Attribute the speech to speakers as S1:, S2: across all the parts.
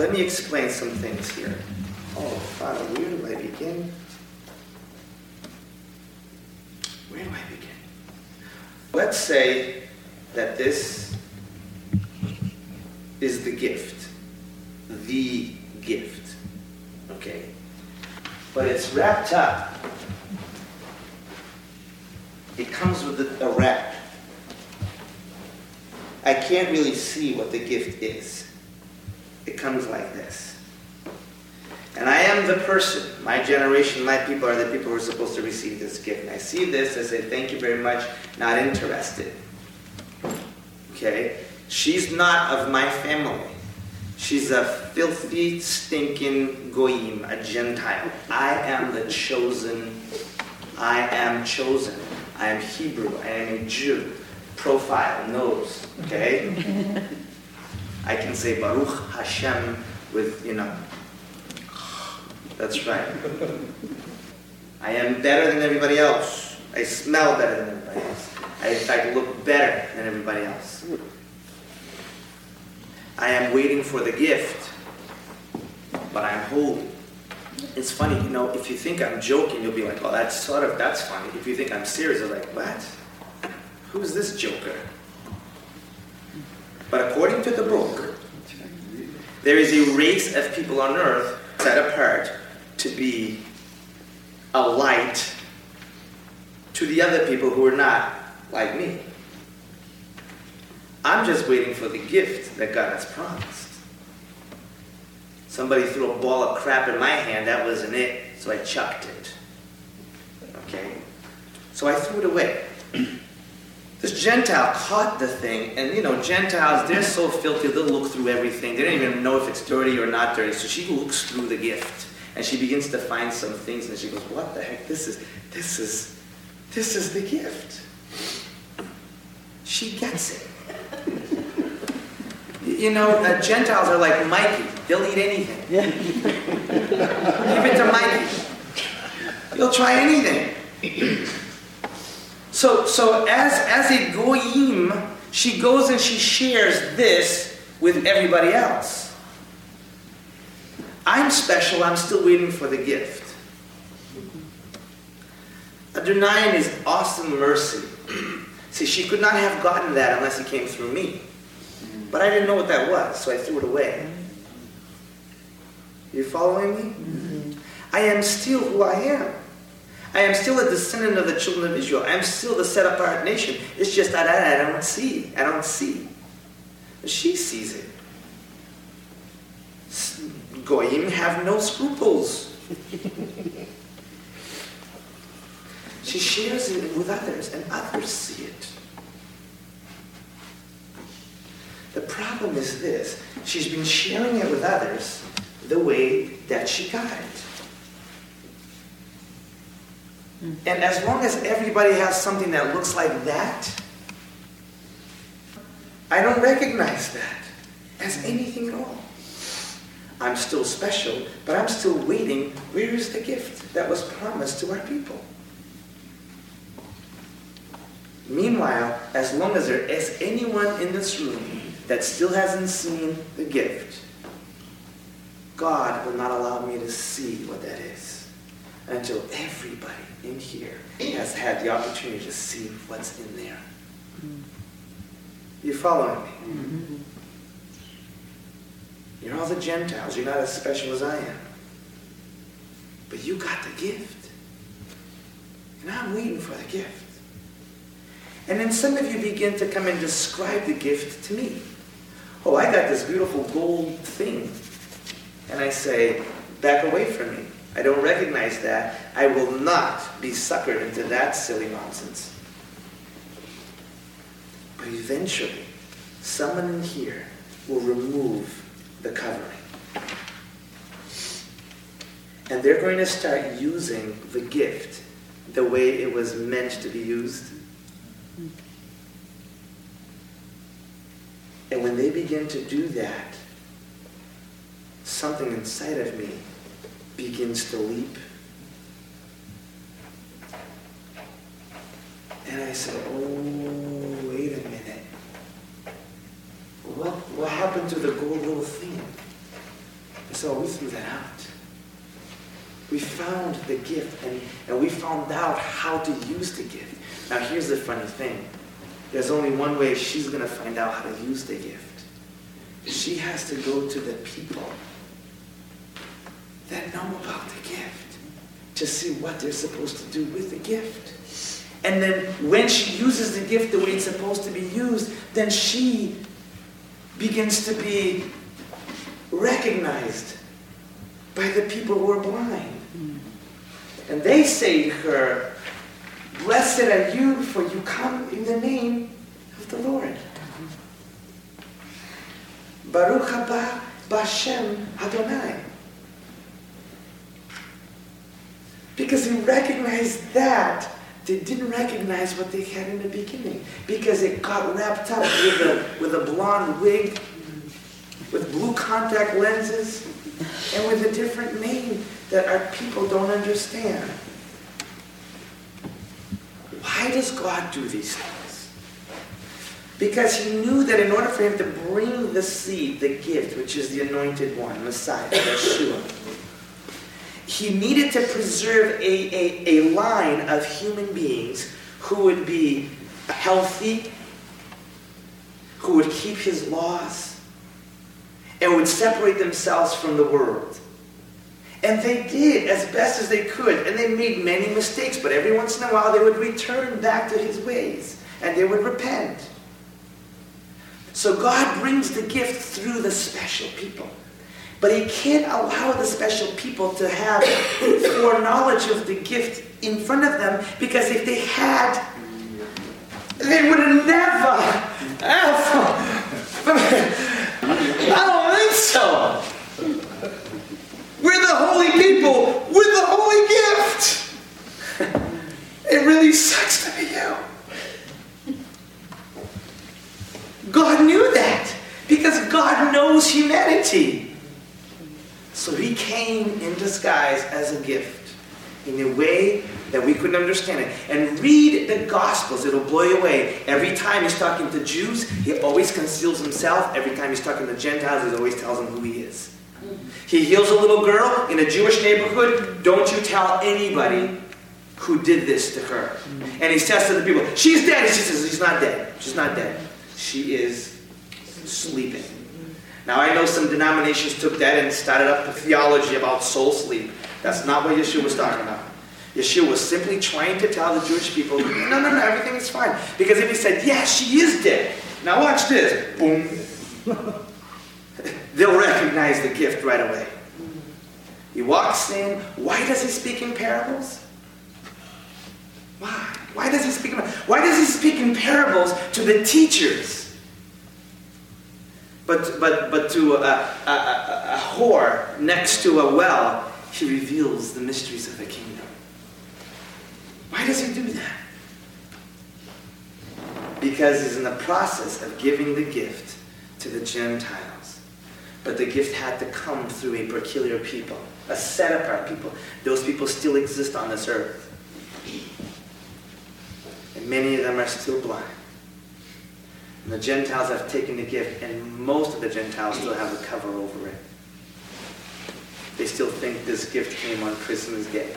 S1: let me explain some things here. Oh, Father, where do I begin? Where do I begin? Let's say that this is the gift. The gift. Okay? But it's wrapped up. It comes with a wrap. I can't really see what the gift is. It comes like this. And I am the person, my generation, my people are the people who are supposed to receive this gift. And I see this, I say, thank you very much, not interested. Okay? She's not of my family. She's a filthy, stinking goyim, a Gentile. I am the chosen. I am chosen. I am Hebrew. I am a Jew. Profile, nose. Okay? I can say Baruch Hashem with, you know, that's right. I am better than everybody else. I smell better than everybody else. I, in fact, look better than everybody else. I am waiting for the gift, but I'm holy. It's funny, you know, if you think I'm joking, you'll be like, oh, that's sort of, that's funny. If you think I'm serious, you're like, what? Who's this joker? But according to the book, there is a race of people on earth set apart to be a light to the other people who are not like me. I'm just waiting for the gift that God has promised. Somebody threw a ball of crap in my hand, that wasn't it, so I chucked it. Okay? So I threw it away. This Gentile caught the thing, and you know, Gentiles, they're so filthy, they'll look through everything. They don't even know if it's dirty or not dirty. So she looks through the gift and she begins to find some things and she goes, What the heck? This is this is this is the gift. She gets it. You know, uh, Gentiles are like Mikey. They'll eat anything. Yeah. Give it to Mikey. He'll try anything. So, so as, as a goyim, she goes and she shares this with everybody else. I'm special, I'm still waiting for the gift. Adonai is awesome mercy. See, she could not have gotten that unless it came through me. But I didn't know what that was, so I threw it away. You following me? Mm-hmm. I am still who I am. I am still a descendant of the children of Israel. I am still the set apart nation. It's just that I, don't see. I don't see. She sees it. Goyim have no scruples. she shares it with others, and others see it. The problem is this she's been sharing it with others the way that she got it. Mm-hmm. And as long as everybody has something that looks like that, I don't recognize that as mm-hmm. anything at all. I'm still special, but I'm still waiting. Where is the gift that was promised to our people? Meanwhile, as long as there is anyone in this room that still hasn't seen the gift, God will not allow me to see what that is until everybody in here has had the opportunity to see what's in there. You following me? Mm-hmm. You're all the Gentiles. You're not as special as I am. But you got the gift. And I'm waiting for the gift. And then some of you begin to come and describe the gift to me. Oh, I got this beautiful gold thing. And I say, back away from me. I don't recognize that. I will not be suckered into that silly nonsense. But eventually, someone in here will remove the covering. And they're going to start using the gift the way it was meant to be used. And when they begin to do that, something inside of me begins to leap. And I said, oh, wait a minute. What, what happened to the gold little thing? So oh, we threw that out. We found the gift and, and we found out how to use the gift. Now here's the funny thing. There's only one way she's going to find out how to use the gift. She has to go to the people that know about the gift to see what they're supposed to do with the gift. And then when she uses the gift the way it's supposed to be used, then she begins to be recognized by the people who are blind. And they say to her, Blessed are you, for you come in the name of the Lord. Baruch haba Bashem Adonai. Because he recognized that. They didn't recognize what they had in the beginning. Because it got wrapped up with a, with a blonde wig, with blue contact lenses, and with a different name that our people don't understand. Why does God do these things? Because he knew that in order for him to bring the seed, the gift, which is the anointed one, Messiah, Yeshua, he needed to preserve a, a, a line of human beings who would be healthy, who would keep his laws, and would separate themselves from the world. And they did as best as they could, and they made many mistakes, but every once in a while they would return back to his ways and they would repent. So God brings the gift through the special people. But he can't allow the special people to have foreknowledge of the gift in front of them because if they had, they would have never, ever. I don't think so. We're the holy people with the holy gift. It really sucks to be you. God knew that because God knows humanity. So he came in disguise as a gift in a way that we couldn't understand it. And read the Gospels, it'll blow you away. Every time he's talking to Jews, he always conceals himself. Every time he's talking to Gentiles, he always tells them who he is. He heals a little girl in a Jewish neighborhood. Don't you tell anybody who did this to her. And he says to the people, She's dead. She says, She's not dead. She's not dead. She is sleeping. Now, I know some denominations took that and started up a theology about soul sleep. That's not what Yeshua was talking about. Yeshua was simply trying to tell the Jewish people, no, no, no, everything is fine. Because if he said, yeah, she is dead. Now watch this. Boom. They'll recognize the gift right away. He walks in. Why does he speak in parables? Why? Why does he speak why does he speak in parables to the teachers? But, but, but to a, a, a, a whore next to a well, he reveals the mysteries of the kingdom. Why does he do that? Because he's in the process of giving the gift to the Gentiles. But the gift had to come through a peculiar people, a set apart people. Those people still exist on this earth. And many of them are still blind. And the Gentiles have taken the gift, and most of the Gentiles still have the cover over it. They still think this gift came on Christmas Day.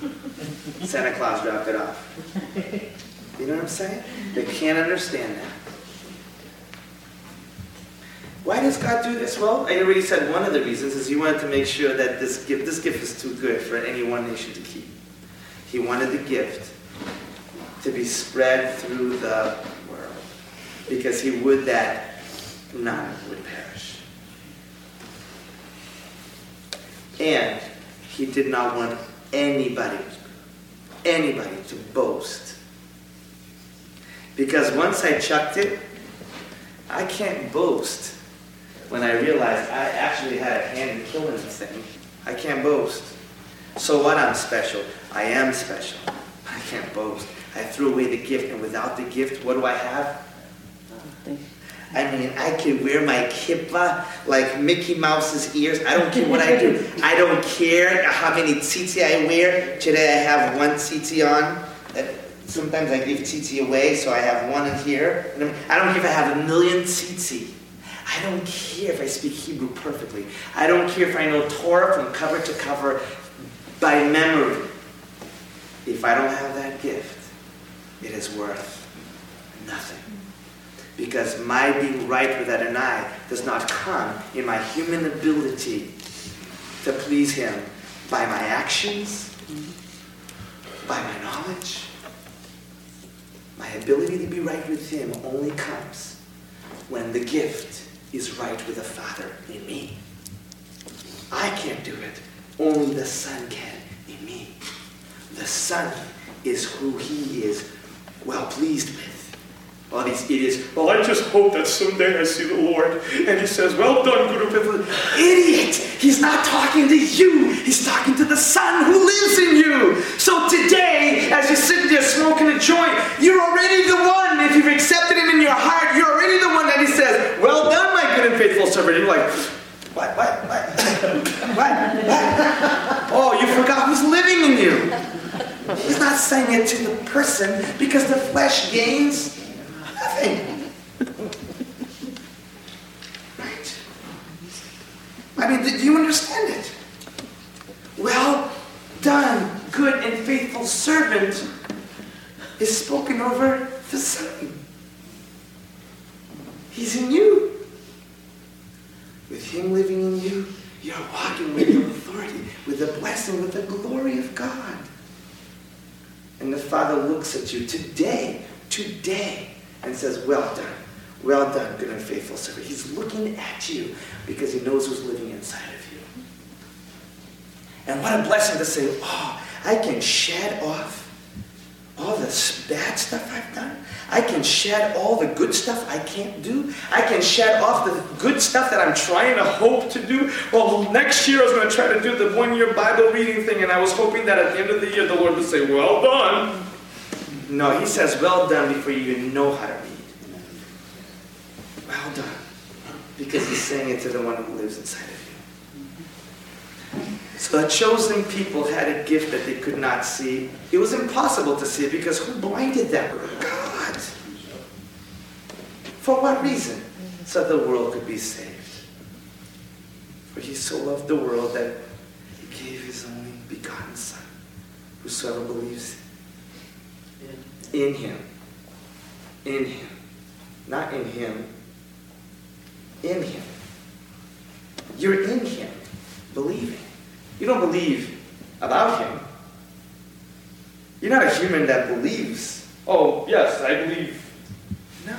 S1: Santa Claus dropped it off. You know what I'm saying? They can't understand that. Why does God do this? Well, I already said one of the reasons is He wanted to make sure that this gift, this gift is too good for any one nation to keep. He wanted the gift to be spread through the because He would that none would perish. And He did not want anybody, anybody to boast. Because once I chucked it, I can't boast when I realized I actually had a hand in killing the thing. I can't boast. So what? I'm special. I am special. I can't boast. I threw away the gift, and without the gift, what do I have? I mean, I could wear my kippah like Mickey Mouse's ears. I don't care what I do. I don't care how many tzitzi I wear. Today I have one tzitzi on. Uh, sometimes I give tzitzi away, so I have one in here. I don't care if I have a million tzitzi. I I don't care if I speak Hebrew perfectly. I don't care if I know Torah from cover to cover by memory. If I don't have that gift, it is worth nothing. Because my being right with Adonai does not come in my human ability to please Him by my actions, by my knowledge. My ability to be right with Him only comes when the gift is right with the Father in me. I can't do it. Only the Son can in me. The Son is who He is well pleased with. All these idiots, well, I just hope that someday I see the Lord. And he says, well done, good and faithful. Idiot! He's not talking to you. He's talking to the Son who lives in you. So today, as you're sitting there smoking a joint, you're already the one. If you've accepted him in your heart, you're already the one that he says, well done, my good and faithful servant. You're like, what, what, what? what, what? Oh, you forgot who's living in you. He's not saying it to the person because the flesh gains Nothing. Right? I mean, do you understand it? Well done, good and faithful servant is spoken over the Son. He's in you. With Him living in you, you're walking with the authority, with the blessing, with the glory of God. And the Father looks at you today, today, and says, Well done, well done, good and faithful servant. He's looking at you because he knows who's living inside of you. And what a blessing to say, Oh, I can shed off all the bad stuff I've done. I can shed all the good stuff I can't do. I can shed off the good stuff that I'm trying to hope to do. Well, next year I was going to try to do the one year Bible reading thing, and I was hoping that at the end of the year the Lord would say, Well done. No, he says, well done before you even know how to read. Well done. Because he's saying it to the one who lives inside of. So the chosen people had a gift that they could not see. It was impossible to see because who blinded them? God. For what reason? So the world could be saved. For he so loved the world that he gave his only begotten Son. Whosoever believes in him. In him. Not in him. In him. You're in him, believing. You don't believe about him. You're not a human that believes. Oh, yes, I believe. No.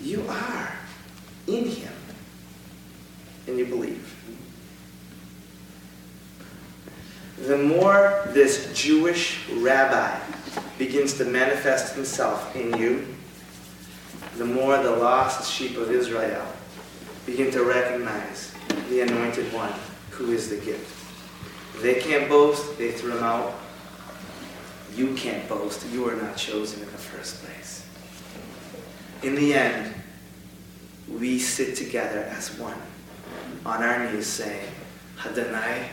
S1: You are in him. And you believe. The more this Jewish rabbi begins to manifest himself in you, the more the lost sheep of Israel begin to recognize the anointed one who is the gift. They can't boast, they threw him out. You can't boast, you are not chosen in the first place. In the end, we sit together as one on our knees saying, Adonai,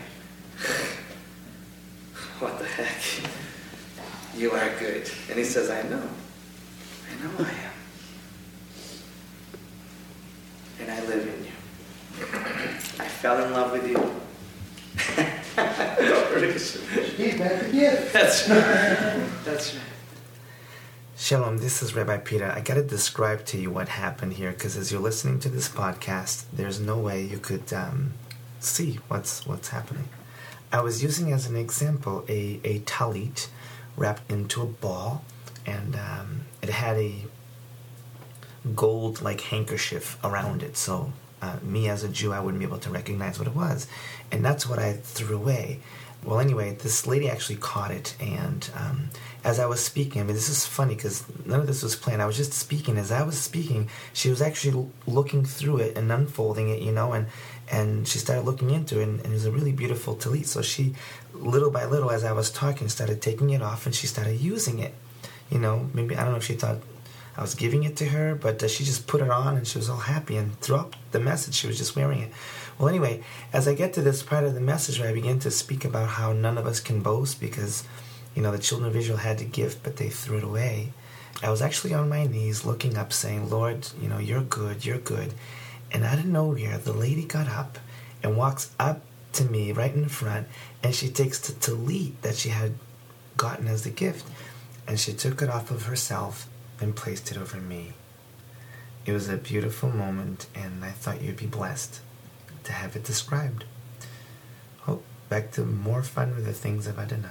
S1: what the heck? You are good. And he says, I know. I know I am. And I live in you. I fell in love with you.
S2: He's back again.
S1: That's right. That's right.
S3: Shalom, this is Rabbi Peter. I got to describe to you what happened here because as you're listening to this podcast, there's no way you could um, see what's what's happening. I was using as an example a, a talit wrapped into a ball, and um, it had a gold like handkerchief around it. So, uh, me as a Jew, I wouldn't be able to recognize what it was. And that's what I threw away. Well, anyway, this lady actually caught it, and um, as I was speaking, I mean, this is funny because none of this was planned. I was just speaking. As I was speaking, she was actually looking through it and unfolding it, you know, and and she started looking into it, and, and it was a really beautiful talit. So she, little by little, as I was talking, started taking it off, and she started using it. You know, maybe I don't know if she thought I was giving it to her, but uh, she just put it on, and she was all happy. And throughout the message, she was just wearing it. Well, anyway, as I get to this part of the message where I begin to speak about how none of us can boast because, you know, the children of Israel had the gift, but they threw it away. I was actually on my knees looking up, saying, Lord, you know, you're good, you're good. And out of nowhere, the lady got up and walks up to me right in the front, and she takes the tallit that she had gotten as a gift, and she took it off of herself and placed it over me. It was a beautiful moment, and I thought you'd be blessed to have it described. Oh, back to more fun with the things of Adonai.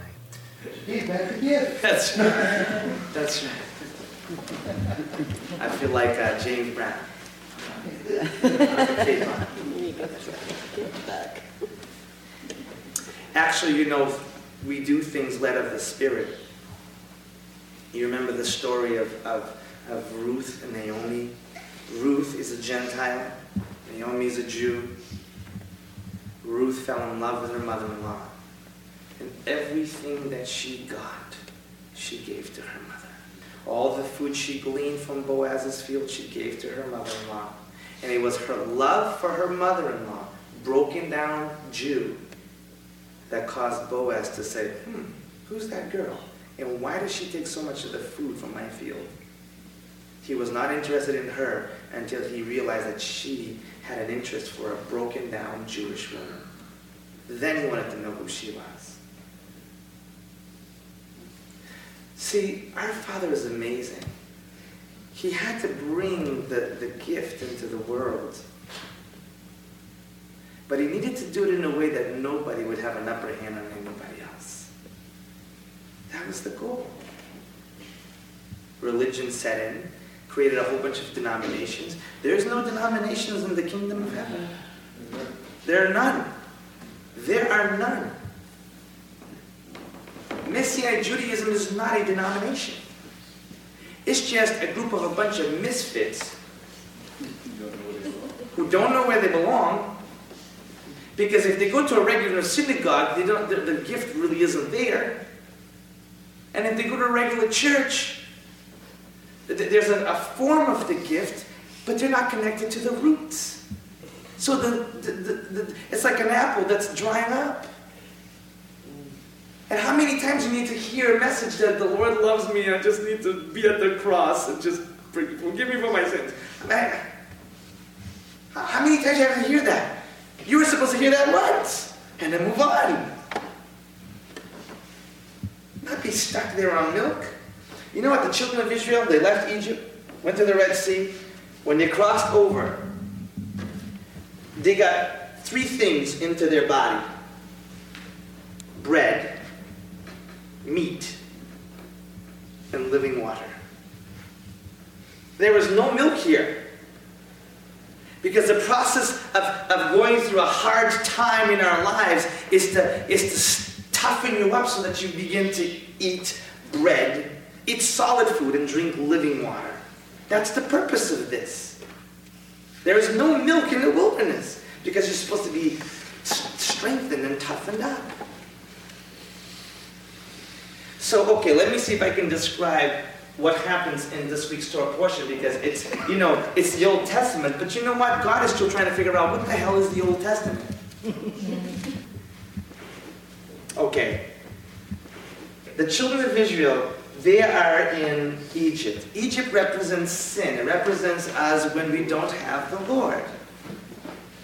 S2: He's back to gift.
S1: That's right. That's right. I feel like uh, James Brown. K-pop. Actually, you know, we do things led of the Spirit. You remember the story of, of, of Ruth and Naomi? Ruth is a Gentile, Naomi is a Jew. Ruth fell in love with her mother in law. And everything that she got, she gave to her mother. All the food she gleaned from Boaz's field, she gave to her mother in law. And it was her love for her mother in law, broken down Jew, that caused Boaz to say, hmm, who's that girl? And why does she take so much of the food from my field? He was not interested in her until he realized that she had an interest for a broken down Jewish woman. Then he wanted to know who she was. See, our Father is amazing. He had to bring the, the gift into the world. But he needed to do it in a way that nobody would have an upper hand on anybody. That was the goal. Religion set in, created a whole bunch of denominations. There's no denominations in the kingdom of heaven. There are none. There are none. Messianic Judaism is not a denomination. It's just a group of a bunch of misfits who don't know where they belong. Because if they go to a regular synagogue, they don't, the, the gift really isn't there. And if they go to a regular church, there's a, a form of the gift, but they're not connected to the roots. So the, the, the, the, it's like an apple that's drying up. And how many times you need to hear a message that the Lord loves me, I just need to be at the cross and just forgive me for my sins. Man, how many times you have to hear that? You were supposed to hear that once and then move on. Not be stuck there on milk. You know what? The children of Israel, they left Egypt, went to the Red Sea. When they crossed over, they got three things into their body bread, meat, and living water. There was no milk here. Because the process of, of going through a hard time in our lives is to, is to toughen you up so that you begin to eat bread, eat solid food, and drink living water. That's the purpose of this. There is no milk in the wilderness because you're supposed to be strengthened and toughened up. So, okay, let me see if I can describe what happens in this week's Torah portion because it's, you know, it's the Old Testament, but you know what? God is still trying to figure out what the hell is the Old Testament. Okay. The children of Israel, they are in Egypt. Egypt represents sin. It represents us when we don't have the Lord.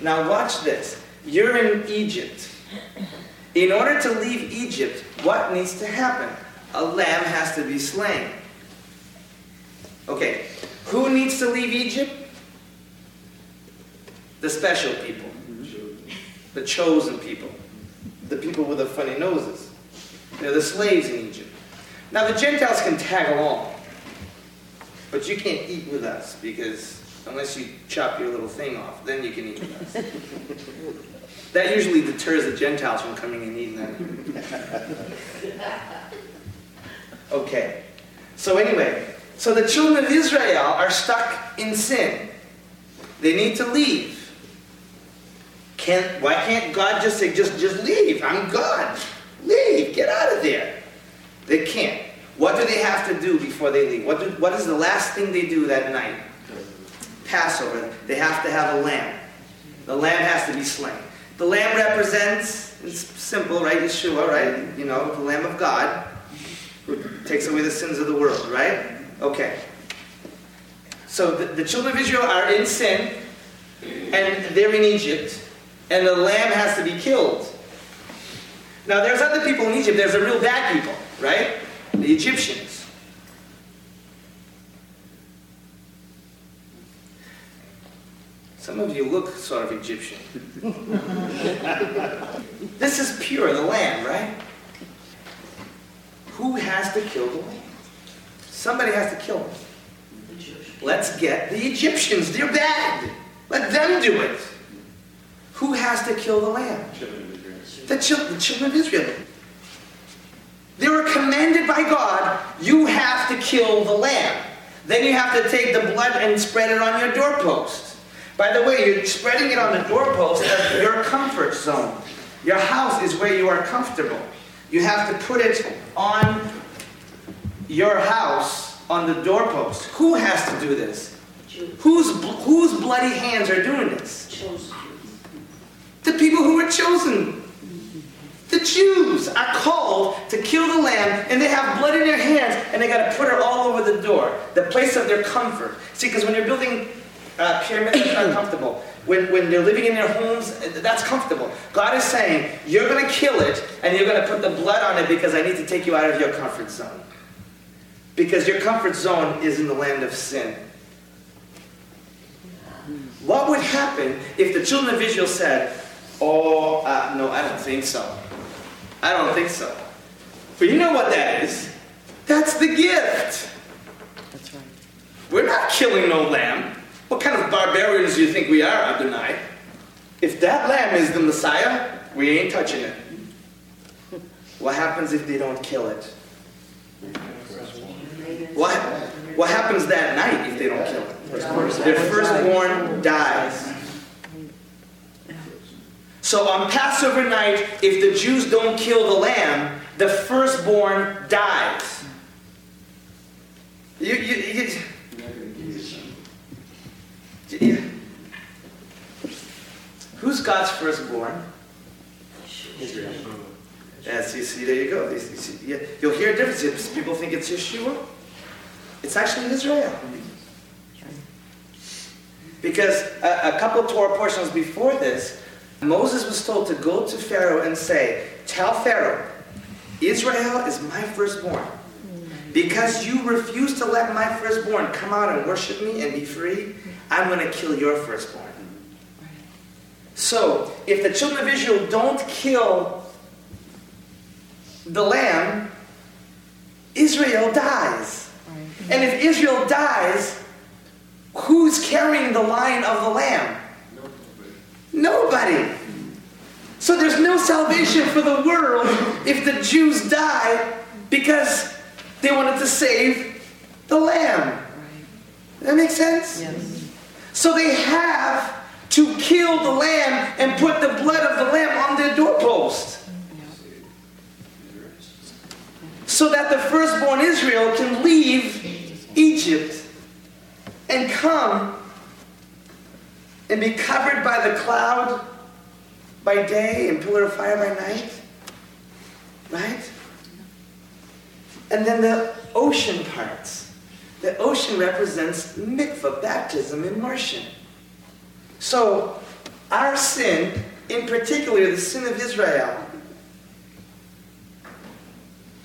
S1: Now watch this. You're in Egypt. In order to leave Egypt, what needs to happen? A lamb has to be slain. Okay, who needs to leave Egypt? The special people, the chosen people, the people with the funny noses. They're the slaves in Egypt. Now, the Gentiles can tag along, but you can't eat with us because unless you chop your little thing off, then you can eat with us. that usually deters the Gentiles from coming and eating that. okay, so anyway, so the children of Israel are stuck in sin. They need to leave. Can't, why can't God just say, just, just leave? I'm God. Leave. Get out of there. They can't. What do they have to do before they leave? What, do, what is the last thing they do that night? Passover. They have to have a lamb. The lamb has to be slain. The lamb represents, it's simple, right? Yeshua, right? You know, the Lamb of God who takes away the sins of the world, right? Okay. So the, the children of Israel are in sin. and they're in Egypt, and the lamb has to be killed. Now, there's other people in Egypt. There's the real bad people, right? The Egyptians. Some of you look sort of Egyptian. this is pure, the lamb, right? Who has to kill the lamb? Somebody has to kill him. Let's get the Egyptians. They're bad. Let them do it. Who has to kill the lamb? The, chil- the children of Israel. They were commanded by God, you have to kill the lamb. Then you have to take the blood and spread it on your doorpost. By the way, you're spreading it on the doorpost of your comfort zone. Your house is where you are comfortable. You have to put it on your house on the doorpost. Who has to do this? Whose, whose bloody hands are doing this? The people who were chosen. The Jews are called to kill the lamb, and they have blood in their hands, and they got to put it all over the door, the place of their comfort. See, because when you're building uh, pyramids, it's not comfortable. When, when they're living in their homes, that's comfortable. God is saying, you're going to kill it, and you're going to put the blood on it because I need to take you out of your comfort zone. Because your comfort zone is in the land of sin. What would happen if the children of Israel said, Oh, uh, no, I don't think so. I don't think so. But you know what that is? That's the gift.
S4: That's right.
S1: We're not killing no lamb. What kind of barbarians do you think we are, Adonai? If that lamb is the Messiah, we ain't touching it. What happens if they don't kill it? What, what happens that night if they don't kill it? Their firstborn dies. So on Passover night, if the Jews don't kill the lamb, the firstborn dies. You, you, you, Who's God's firstborn? Yes, you see, there you go. You see- you- You'll hear a difference. People think it's Yeshua. It's actually Israel. Because a, a couple Torah portions before this, Moses was told to go to Pharaoh and say, Tell Pharaoh, Israel is my firstborn. Because you refuse to let my firstborn come out and worship me and be free, I'm going to kill your firstborn. So, if the children of Israel don't kill the lamb, Israel dies. And if Israel dies, who's carrying the line of the lamb? Nobody. So there's no salvation for the world if the Jews die because they wanted to save the lamb. That makes sense?
S4: Yes.
S1: So they have to kill the lamb and put the blood of the lamb on their doorpost. So that the firstborn Israel can leave Egypt and come and be covered by the cloud by day and pillar of fire by night. Right? And then the ocean parts. The ocean represents mikvah, baptism, immersion. So, our sin, in particular the sin of Israel,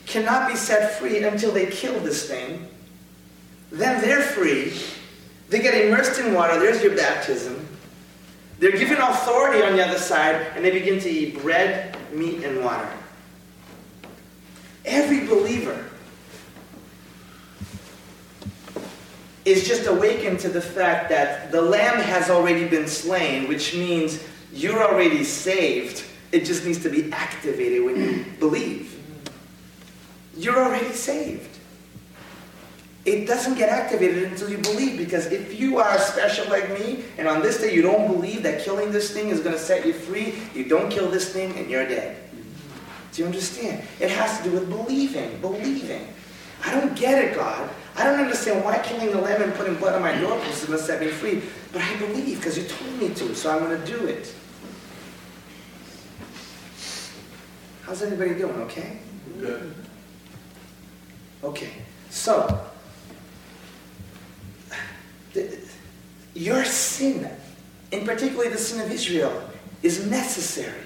S1: cannot be set free until they kill this thing. Then they're free. They get immersed in water. There's your baptism. They're given authority on the other side, and they begin to eat bread, meat, and water. Every believer is just awakened to the fact that the lamb has already been slain, which means you're already saved. It just needs to be activated when you believe. You're already saved. It doesn't get activated until you believe because if you are special like me and on this day you don't believe that killing this thing is going to set you free, you don't kill this thing and you're dead. Do you understand? It has to do with believing, believing. I don't get it, God. I don't understand why killing the lamb and putting blood on my doorpost is going to set me free. But I believe because you told me to, so I'm going to do it. How's everybody doing? Okay?
S2: Good.
S1: Okay. So, the- your sin and particularly the sin of Israel, is necessary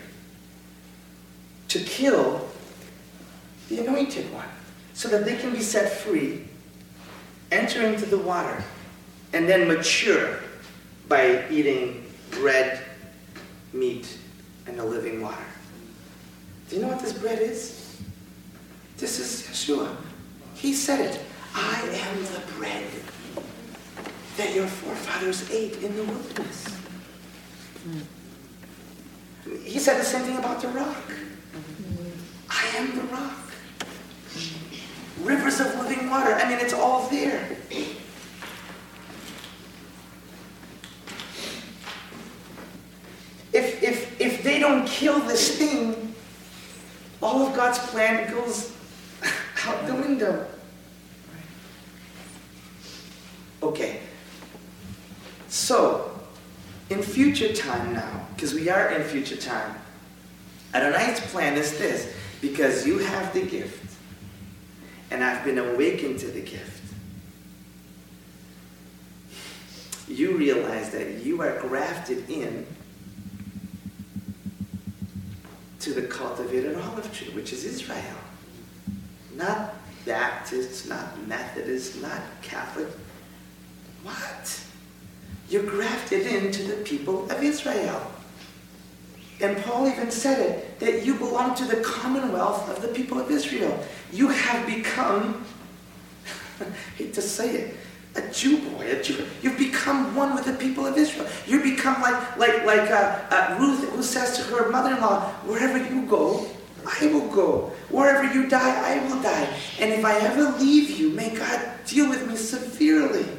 S1: to kill the anointed one so that they can be set free, enter into the water, and then mature by eating bread, meat, and the living water. Do you know what this bread is? This is Yeshua. He said it. I am the bread that your forefathers ate in the wilderness. He said the same thing about the rock. I am the rock. Rivers of living water. I mean, it's all there. If, if, if they don't kill this thing, all of God's plan goes out the window. Okay. So, in future time now, because we are in future time, Adonai's plan is this because you have the gift, and I've been awakened to the gift. You realize that you are grafted in to the cultivated olive tree, which is Israel. Not Baptists, not Methodists, not Catholic. What? You're grafted into the people of Israel. And Paul even said it that you belong to the commonwealth of the people of Israel. You have become, I hate to say it, a Jew boy, a Jew. You've become one with the people of Israel. You become like like like uh, uh, Ruth, who says to her mother-in-law, "Wherever you go, I will go. Wherever you die, I will die. And if I ever leave you, may God deal with me severely."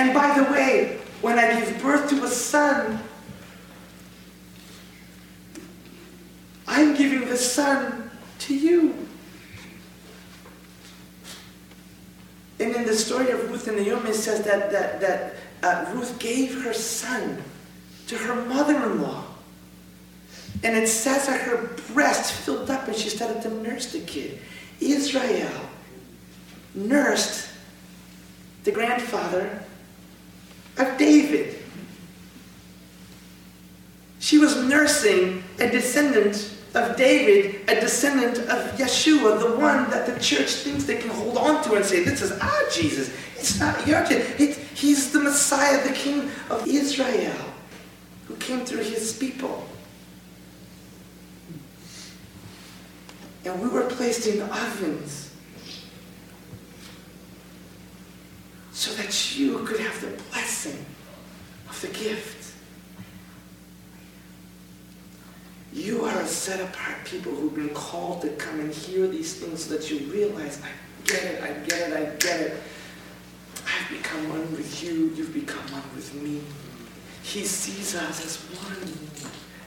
S1: And by the way, when I give birth to a son, I'm giving the son to you. And in the story of Ruth and Naomi, it says that, that, that uh, Ruth gave her son to her mother-in-law. And it says that her breast filled up and she started to nurse the kid. Israel nursed the grandfather of David. She was nursing a descendant of David, a descendant of Yeshua, the one that the church thinks they can hold on to and say, This is our Jesus. It's not your Jesus. He's the Messiah, the King of Israel, who came through his people. And we were placed in ovens so that you could have the blessing of the gift. You are a set apart people who've been called to come and hear these things so that you realize, I get it, I get it, I get it. I've become one with you, you've become one with me. He sees us as one.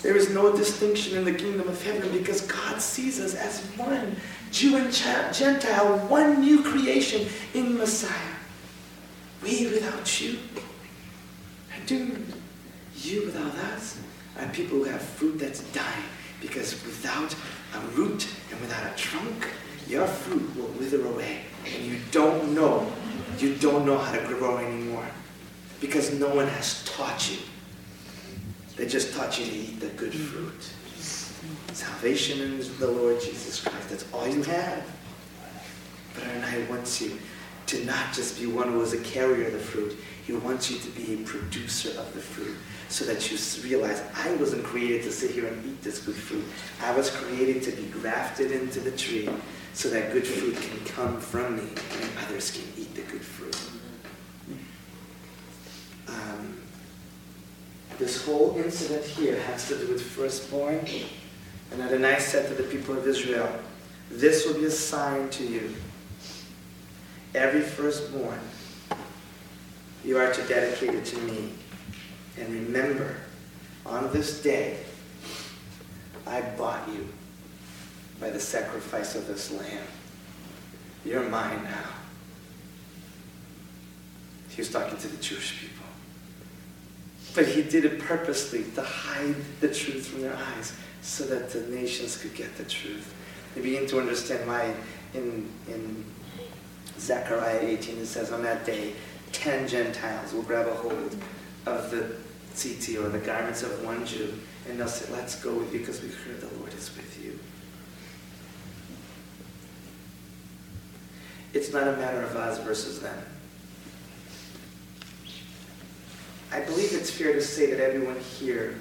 S1: There is no distinction in the kingdom of heaven because God sees us as one. Jew and Gentile, one new creation in Messiah. We without you are doomed. You without us are people who have fruit that's dying. Because without a root and without a trunk, your fruit will wither away. And you don't know, you don't know how to grow anymore. Because no one has taught you. They just taught you to eat the good fruit. Salvation in the Lord Jesus Christ. That's all you have. But Adonai wants you to not just be one who is a carrier of the fruit. He wants you to be a producer of the fruit so that you realize I wasn't created to sit here and eat this good fruit. I was created to be grafted into the tree so that good fruit can come from me and others can eat the good fruit. Um, this whole incident here has to do with firstborn. And Adonai said to the people of Israel, This will be a sign to you. Every firstborn you are to dedicate it to me. And remember, on this day, I bought you by the sacrifice of this lamb. You're mine now. He was talking to the Jewish people. But he did it purposely to hide the truth from their eyes so that the nations could get the truth. They begin to understand why in, in Zechariah 18 it says, On that day ten Gentiles will grab a hold of the tzitzit or the garments of one Jew, and they'll say, Let's go with you because we heard the Lord is with you. It's not a matter of us versus them. I believe it's fair to say that everyone here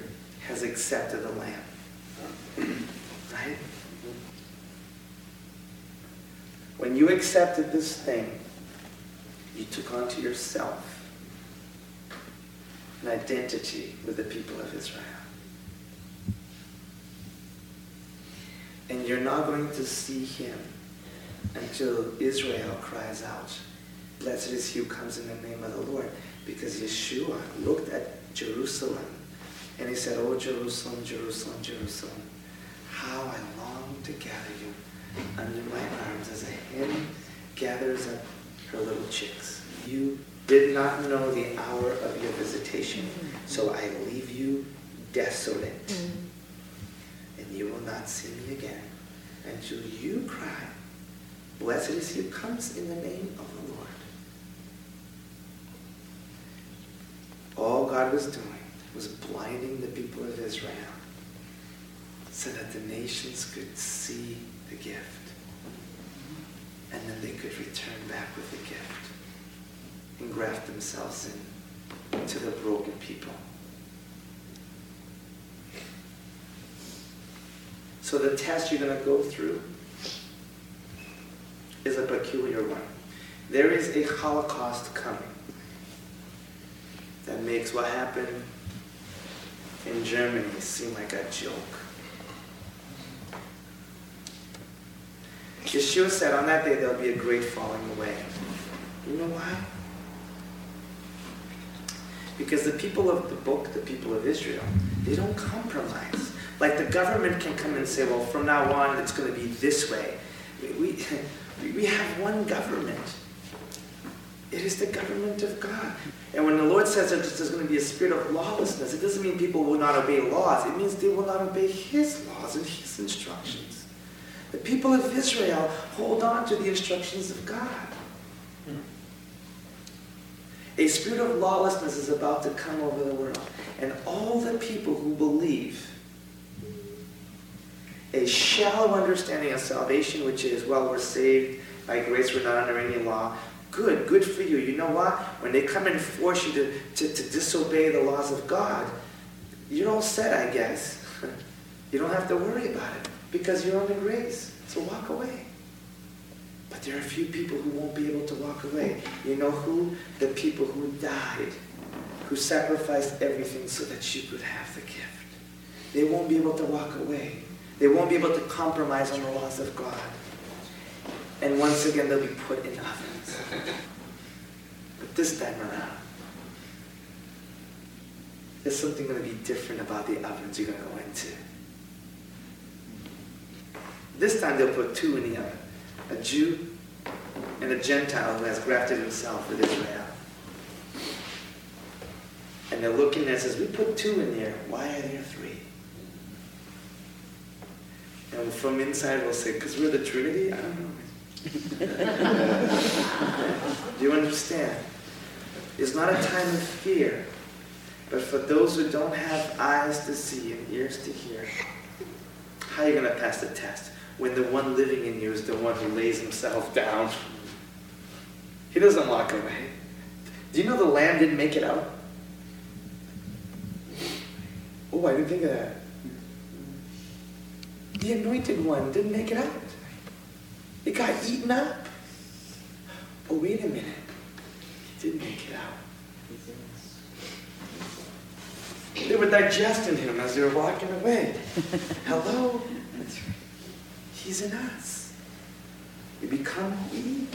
S1: has accepted the Lamb. right? When you accepted this thing, you took onto yourself an identity with the people of Israel. And you're not going to see him until Israel cries out, Blessed is he who comes in the name of the Lord. Because Yeshua looked at Jerusalem and he said, Oh, Jerusalem, Jerusalem, Jerusalem, how I long to gather you under my arms as a hen gathers up her little chicks. You did not know the hour of your visitation, so I leave you desolate. And you will not see me again until you cry, Blessed is he who comes in the name of the Lord. All God was doing was blinding the people of Israel so that the nations could see the gift. And then they could return back with the gift and graft themselves in to the broken people. So the test you're going to go through is a peculiar one. There is a Holocaust coming that makes what happened in Germany seem like a joke. Yeshua said on that day there'll be a great falling away. You know why? Because the people of the book, the people of Israel, they don't compromise. Like the government can come and say, well, from now on it's going to be this way. We, we, have one government. It is the government of God. And when the Lord says that there's going to be a spirit of lawlessness, it doesn't mean people will not obey laws. It means they will not obey His laws and His instructions. The people of Israel hold on to the instructions of God. A spirit of lawlessness is about to come over the world. And all the people who believe a shallow understanding of salvation, which is, well, we're saved by grace, we're not under any law. Good, good for you. You know what? When they come and force you to, to, to disobey the laws of God, you're all set, I guess. you don't have to worry about it because you're under grace. So walk away. But there are a few people who won't be able to walk away. You know who? The people who died, who sacrificed everything so that you could have the gift. They won't be able to walk away. They won't be able to compromise on the laws of God. And once again, they'll be put in ovens. But this time around, there's something going to be different about the ovens you're going to go into. This time they'll put two in the oven a Jew and a Gentile who has grafted himself with Israel. And they're looking and says, We put two in there. Why are there three? And from inside we'll say, Because we're the Trinity? I don't know. Do you understand? It's not a time of fear, but for those who don't have eyes to see and ears to hear, how are you going to pass the test? When the one living in you is the one who lays himself down. He doesn't walk away. Do you know the lamb didn't make it out? Oh, I didn't think of that. The anointed one didn't make it out. It got eaten up. Oh, wait a minute. He didn't make it out. They were digesting him as they were walking away. Hello? He's in us. We become who we eat.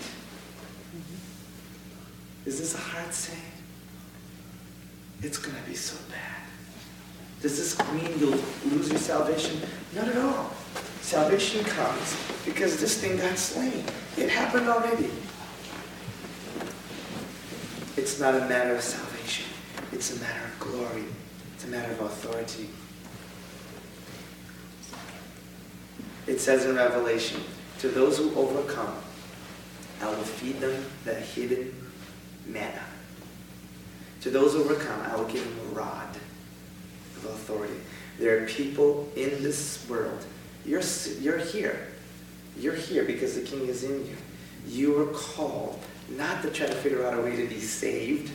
S1: Is this a hard saying? It's going to be so bad. Does this mean you'll lose your salvation? Not at all. Salvation comes because this thing got slain. It happened already. It's not a matter of salvation. It's a matter of glory. It's a matter of authority. It says in Revelation, to those who overcome, I will feed them the hidden manna. To those who overcome, I will give them a rod of authority. There are people in this world. You're, you're here. You're here because the king is in you. You are called not to try to figure out a way to be saved.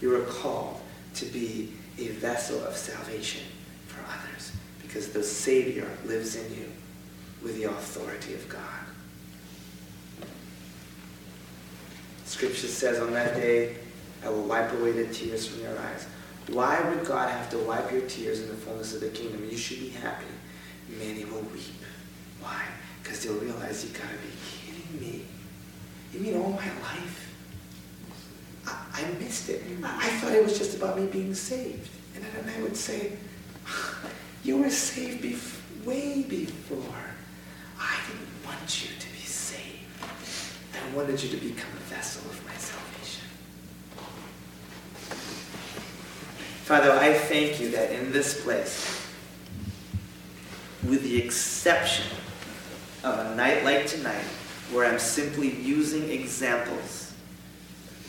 S1: You are called to be a vessel of salvation for others because the Savior lives in you with the authority of God. Scripture says on that day, I will wipe away the tears from your eyes. Why would God have to wipe your tears in the fullness of the kingdom? You should be happy. Many will weep. Why? Because they'll realize you gotta be kidding me. You mean all my life? I, I missed it. I, I, thought it was just about me being saved. And then I would say, ah, you were saved bef- way before. Want you to be saved. I wanted you to become a vessel of my salvation. Father, I thank you that in this place, with the exception of a night like tonight, where I'm simply using examples,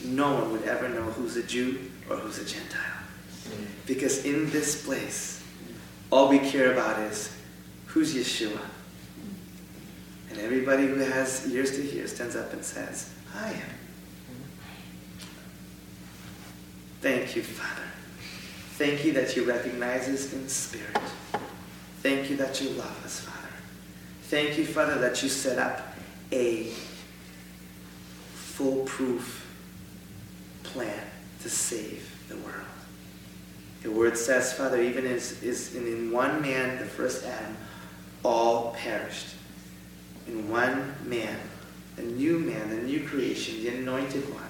S1: no one would ever know who's a Jew or who's a Gentile. Because in this place, all we care about is who's Yeshua. And everybody who has ears to hear stands up and says, I am. Thank you, Father. Thank you that you recognize us in spirit. Thank you that you love us, Father. Thank you, Father, that you set up a foolproof plan to save the world. The word says, Father, even as is in one man, the first Adam, all perished. One man, the new man, the new creation, the anointed one,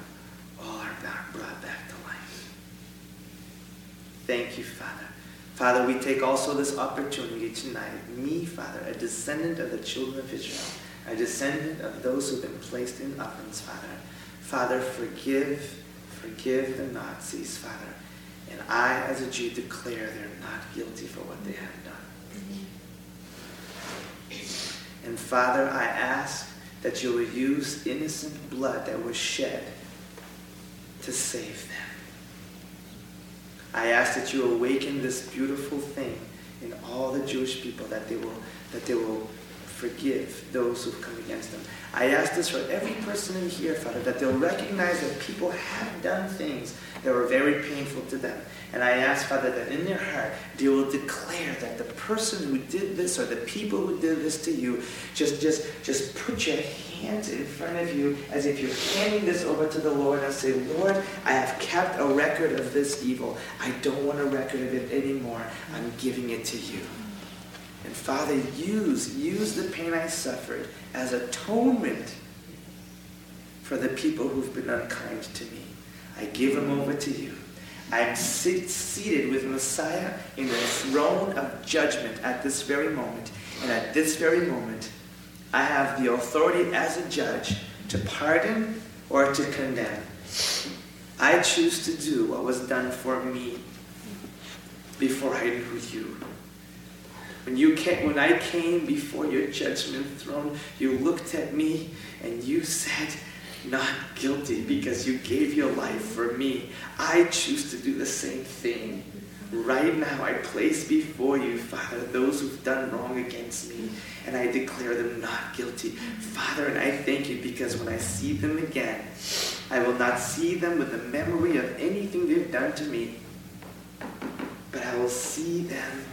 S1: all are back, brought back to life. Thank you, Father. Father, we take also this opportunity tonight, me, Father, a descendant of the children of Israel, a descendant of those who've been placed in ovens, Father. Father, forgive, forgive the Nazis, Father. And I, as a Jew, declare they're not guilty for what they have done. And Father, I ask that you will use innocent blood that was shed to save them. I ask that you awaken this beautiful thing in all the Jewish people that they will that they will forgive those who've come against them. I ask this for every person in here, Father, that they'll recognize that people have done things that were very painful to them. And I ask, Father, that in their heart they will declare that the person who did this or the people who did this to you, just, just, just put your hands in front of you as if you're handing this over to the Lord and say, Lord, I have kept a record of this evil. I don't want a record of it anymore. I'm giving it to you. And Father, use, use the pain I suffered as atonement for the people who've been unkind to me. I give them over to you. I'm sit, seated with Messiah in the throne of judgment at this very moment. And at this very moment, I have the authority as a judge to pardon or to condemn. I choose to do what was done for me before I knew you. When you came, when I came before your judgment throne, you looked at me and you said, not guilty because you gave your life for me. I choose to do the same thing. Right now, I place before you, Father, those who've done wrong against me, and I declare them not guilty. Father, and I thank you because when I see them again, I will not see them with the memory of anything they've done to me, but I will see them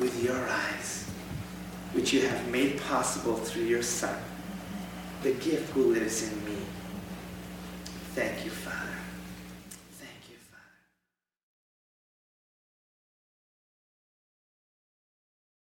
S1: with your eyes, which you have made possible through your Son, the gift who lives in me. Thank you, Father.